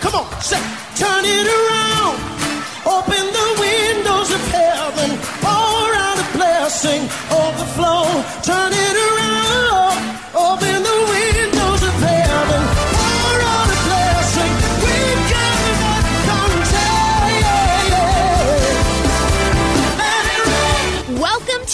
Come on, say, turn it around. Open the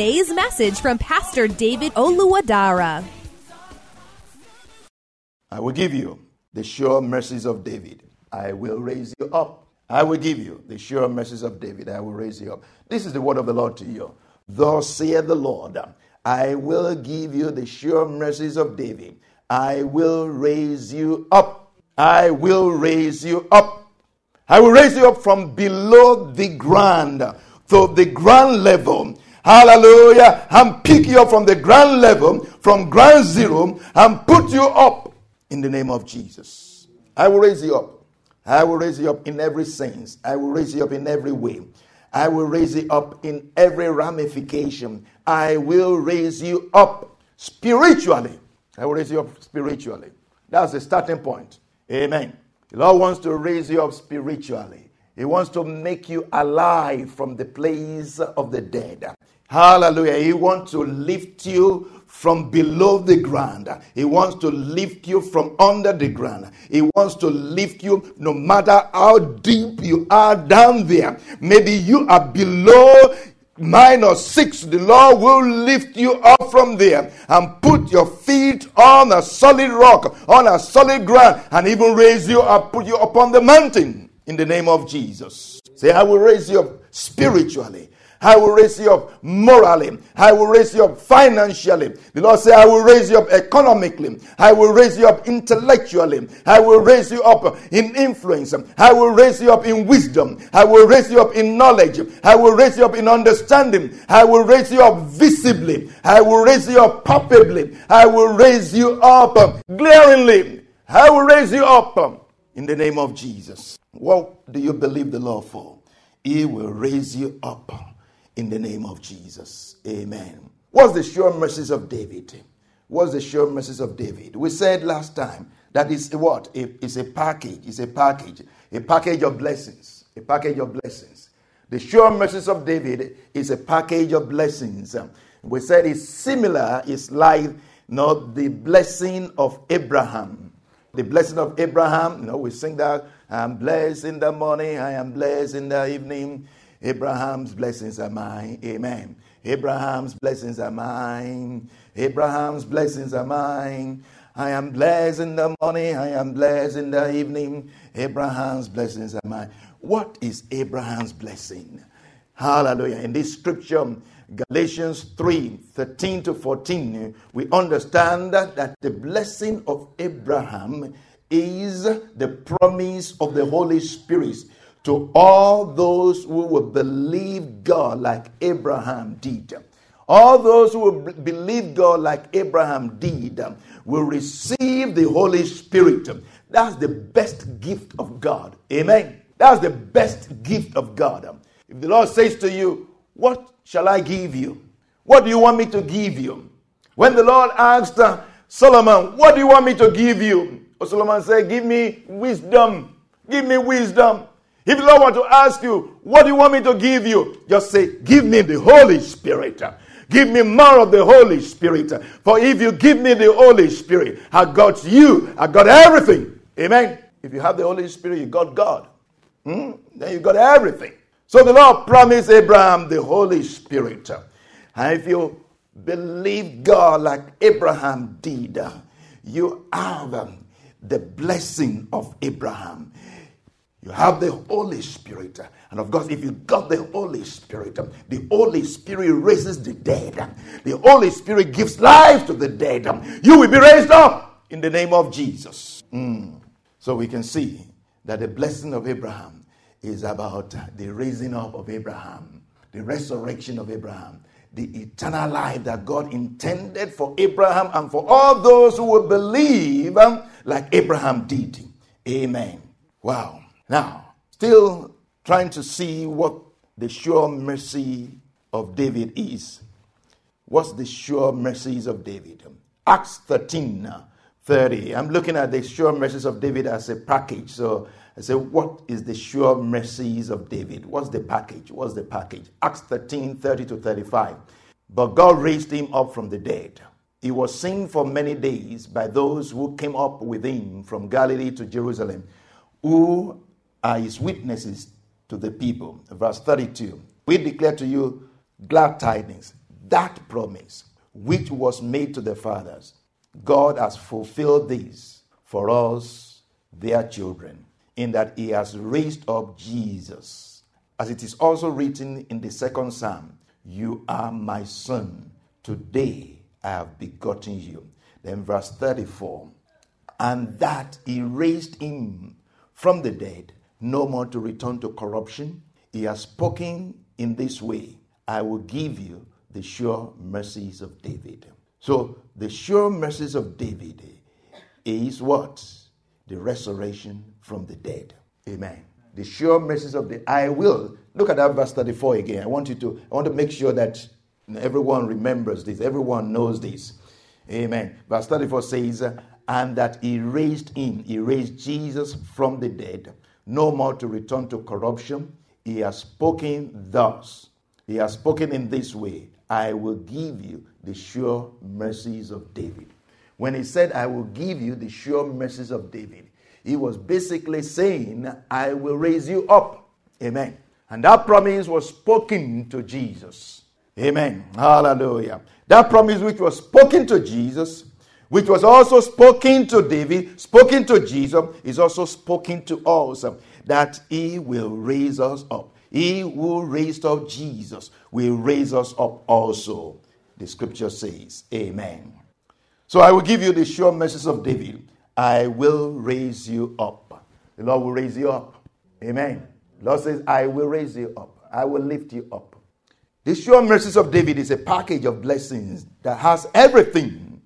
message from Pastor David Oluwadara. I will give you the sure mercies of David. I will raise you up. I will give you the sure mercies of David. I will raise you up. This is the word of the Lord to you. Thus saith the Lord, I will give you the sure mercies of David. I will raise you up. I will raise you up. I will raise you up from below the ground to the ground level. Hallelujah. And pick you up from the ground level, from ground zero, and put you up in the name of Jesus. I will raise you up. I will raise you up in every sense. I will raise you up in every way. I will raise you up in every ramification. I will raise you up spiritually. I will raise you up spiritually. That's the starting point. Amen. The Lord wants to raise you up spiritually. He wants to make you alive from the place of the dead. Hallelujah. He wants to lift you from below the ground. He wants to lift you from under the ground. He wants to lift you no matter how deep you are down there. Maybe you are below minus six. The Lord will lift you up from there and put your feet on a solid rock, on a solid ground, and even raise you up, put you upon the mountain in the name of Jesus. Say, I will raise you up spiritually. I will raise you up morally. I will raise you up financially. The Lord said, I will raise you up economically. I will raise you up intellectually. I will raise you up in influence. I will raise you up in wisdom. I will raise you up in knowledge. I will raise you up in understanding. I will raise you up visibly. I will raise you up palpably. I will raise you up glaringly. I will raise you up in the name of Jesus. What do you believe the Lord for? He will raise you up in the name of Jesus. Amen. What's the sure mercies of David? What's the sure mercies of David? We said last time that it's a what? It's a package. It's a package. A package of blessings. A package of blessings. The sure mercies of David is a package of blessings. We said it's similar, it's like you know, the blessing of Abraham. The blessing of Abraham, you know, we sing that I am blessed in the morning, I am blessed in the evening. Abraham's blessings are mine. Amen. Abraham's blessings are mine. Abraham's blessings are mine. I am blessed in the morning. I am blessed in the evening. Abraham's blessings are mine. What is Abraham's blessing? Hallelujah. In this scripture, Galatians 3 13 to 14, we understand that, the blessing of Abraham is the promise of the Holy Spirit to all those who will believe God like Abraham did. All those who will believe God like Abraham did will receive the Holy Spirit. That's the best gift of God. Amen. That's the best gift of God. If the Lord says to you, What shall I give you? What do you want me to give you? When the Lord asked uh, Solomon, What do you want me to give you? Solomon said, Give me wisdom. Give me wisdom. If the Lord want to ask you, what do you want me to give you? Just say, give me the Holy Spirit. Give me more of the Holy Spirit. For if you give me the Holy Spirit, I got you. I got everything. Amen. If you have the Holy Spirit, you got God. Hmm? Then you got everything. So the Lord promised Abraham the Holy Spirit. And if you believe God like Abraham did, you have um, the blessing of Abraham. You have the Holy Spirit. And of course, if you got the Holy Spirit, the Holy Spirit raises the dead. The Holy Spirit gives life to the dead. You will be raised up in the name of Jesus. Mm. So we can see that the blessing of Abraham is about the raising up of Abraham, the resurrection of Abraham, the eternal life that God intended for Abraham and for all those who will believe um, like Abraham did. Amen. Wow. Now, still trying to see what the sure mercy of David is. What's the sure mercies of David? Acts 13 uh, 30. I'm looking at the sure mercies of David as a package. So I say, what is the sure mercies of David? What's the package? What's the package? Acts 13 30 to 35. But God raised him up from the dead. He was seen for many days by those who came up with him from Galilee to Jerusalem, who are his witnesses to the people. Verse 32 We declare to you glad tidings, that promise which was made to the fathers. God has fulfilled this for us, their children, in that He has raised up Jesus. As it is also written in the second psalm, You are my son, today I have begotten you. Then, verse 34, and that He raised him from the dead no more to return to corruption. He has spoken in this way I will give you the sure mercies of David. So, the sure mercies of David is what? The resurrection from the dead. Amen. The sure mercies of the I will. Look at that verse 34 again. I want you to I want to make sure that everyone remembers this, everyone knows this. Amen. Verse 34 says, and that he raised him, he raised Jesus from the dead no more to return to corruption. He has spoken thus. He has spoken in this way I will give you the sure mercies of David. When he said, I will give you the sure mercies of David, he was basically saying, I will raise you up. Amen. And that promise was spoken to Jesus. Amen. Hallelujah. That promise which was spoken to Jesus which was also spoken to David, spoken to Jesus, is also spoken to us that he will raise us up. He who raised up Jesus will raise us up also. The scripture says, Amen. So I will give you the sure message of David. I will raise you up. The Lord will raise you up. Amen. The Lord says, I will raise you up. I will lift you up. The sure mercies of David is a package of blessings that has everything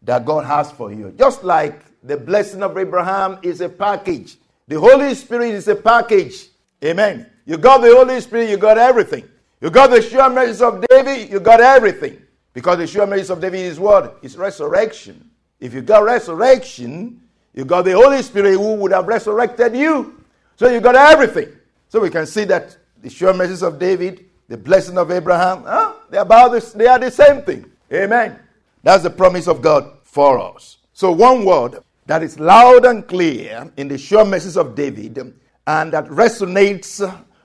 that God has for you. Just like the blessing of Abraham is a package, the Holy Spirit is a package. Amen. You got the Holy Spirit, you got everything. You got the sure mercies of David, you got everything. Because the sure message of David is what? It's resurrection. If you got resurrection, you got the Holy Spirit who would have resurrected you. So you got everything. So we can see that the sure message of David, the blessing of Abraham, huh? they're about this, they are the same thing. Amen. That's the promise of God for us. So, one word that is loud and clear in the sure message of David and that resonates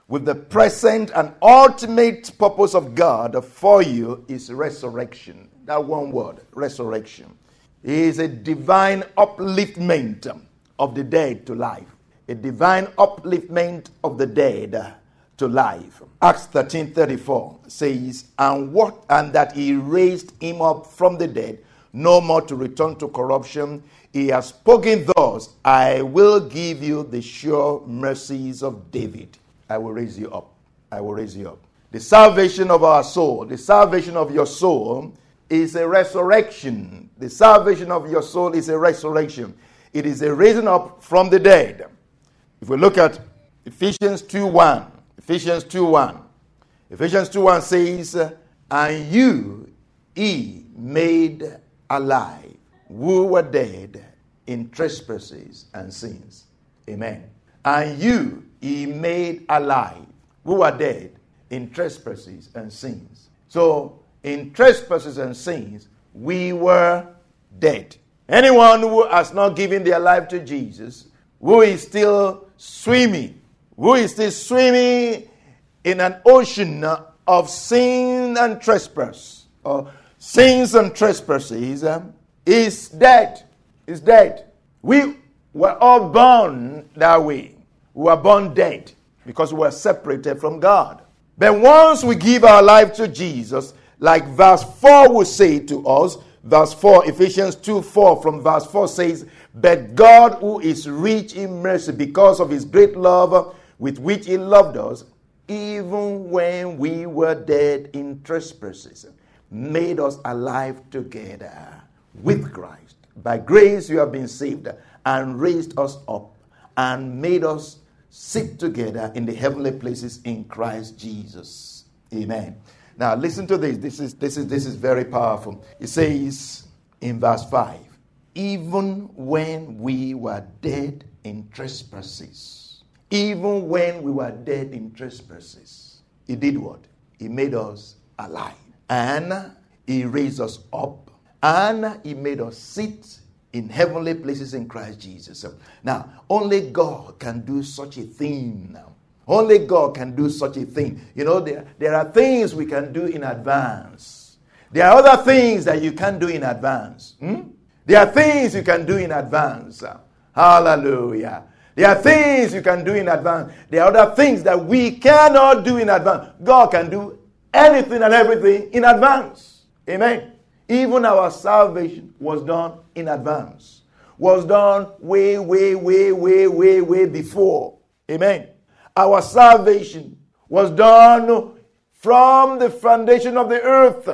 with the present and ultimate purpose of God for you is resurrection. That one word, resurrection, is a divine upliftment of the dead to life. A divine upliftment of the dead to life. Acts 13 34 says, And what and that he raised him up from the dead, no more to return to corruption. He has spoken thus, I will give you the sure mercies of David. I will raise you up. I will raise you up. The salvation of our soul, the salvation of your soul is a resurrection. The salvation of your soul is a resurrection. It is a raising up from the dead. If we look at Ephesians 2 1, Ephesians 2 1. Ephesians 2 1 says, And you he made alive who were dead in trespasses and sins. Amen. And you he made alive who were dead in trespasses and sins. So, in trespasses and sins, we were dead. Anyone who has not given their life to Jesus who is still swimming, who is still swimming in an ocean of sin and trespass, or sins and trespasses, um, is dead. Is dead. We were all born that way. We were born dead because we were separated from God. But once we give our life to Jesus, like verse 4 will say to us, verse 4, Ephesians 2 4 from verse 4 says, But God, who is rich in mercy because of his great love with which he loved us, even when we were dead in trespasses, made us alive together with Christ. By grace you have been saved and raised us up and made us sit together in the heavenly places in Christ Jesus. Amen. Now listen to this. This is this is this is very powerful. It says in verse 5, even when we were dead in trespasses, even when we were dead in trespasses, he did what? He made us alive. And he raised us up. And he made us sit in heavenly places in Christ Jesus. Now, only God can do such a thing now. Only God can do such a thing. You know, there, there are things we can do in advance. There are other things that you can do in advance. Hmm? There are things you can do in advance. Hallelujah. There are things you can do in advance. There are other things that we cannot do in advance. God can do anything and everything in advance. Amen. Even our salvation was done in advance, was done way, way, way, way, way, way before. Amen. Our salvation was done from the foundation of the earth.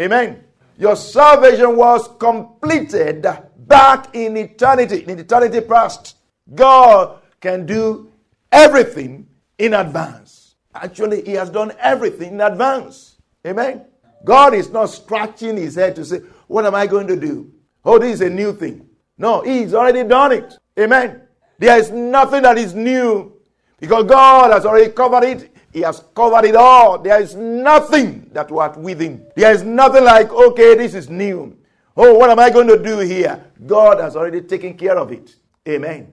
Amen. Your salvation was completed back in eternity, in eternity past. God can do everything in advance. Actually, He has done everything in advance. Amen. God is not scratching his head to say, What am I going to do? Oh, this is a new thing. No, he's already done it. Amen. There is nothing that is new because God has already covered it. He has covered it all. There is nothing that was with him. There is nothing like, okay, this is new. Oh, what am I going to do here? God has already taken care of it. Amen.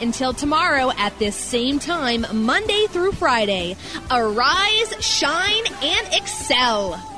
Until tomorrow at this same time, Monday through Friday, arise, shine, and excel.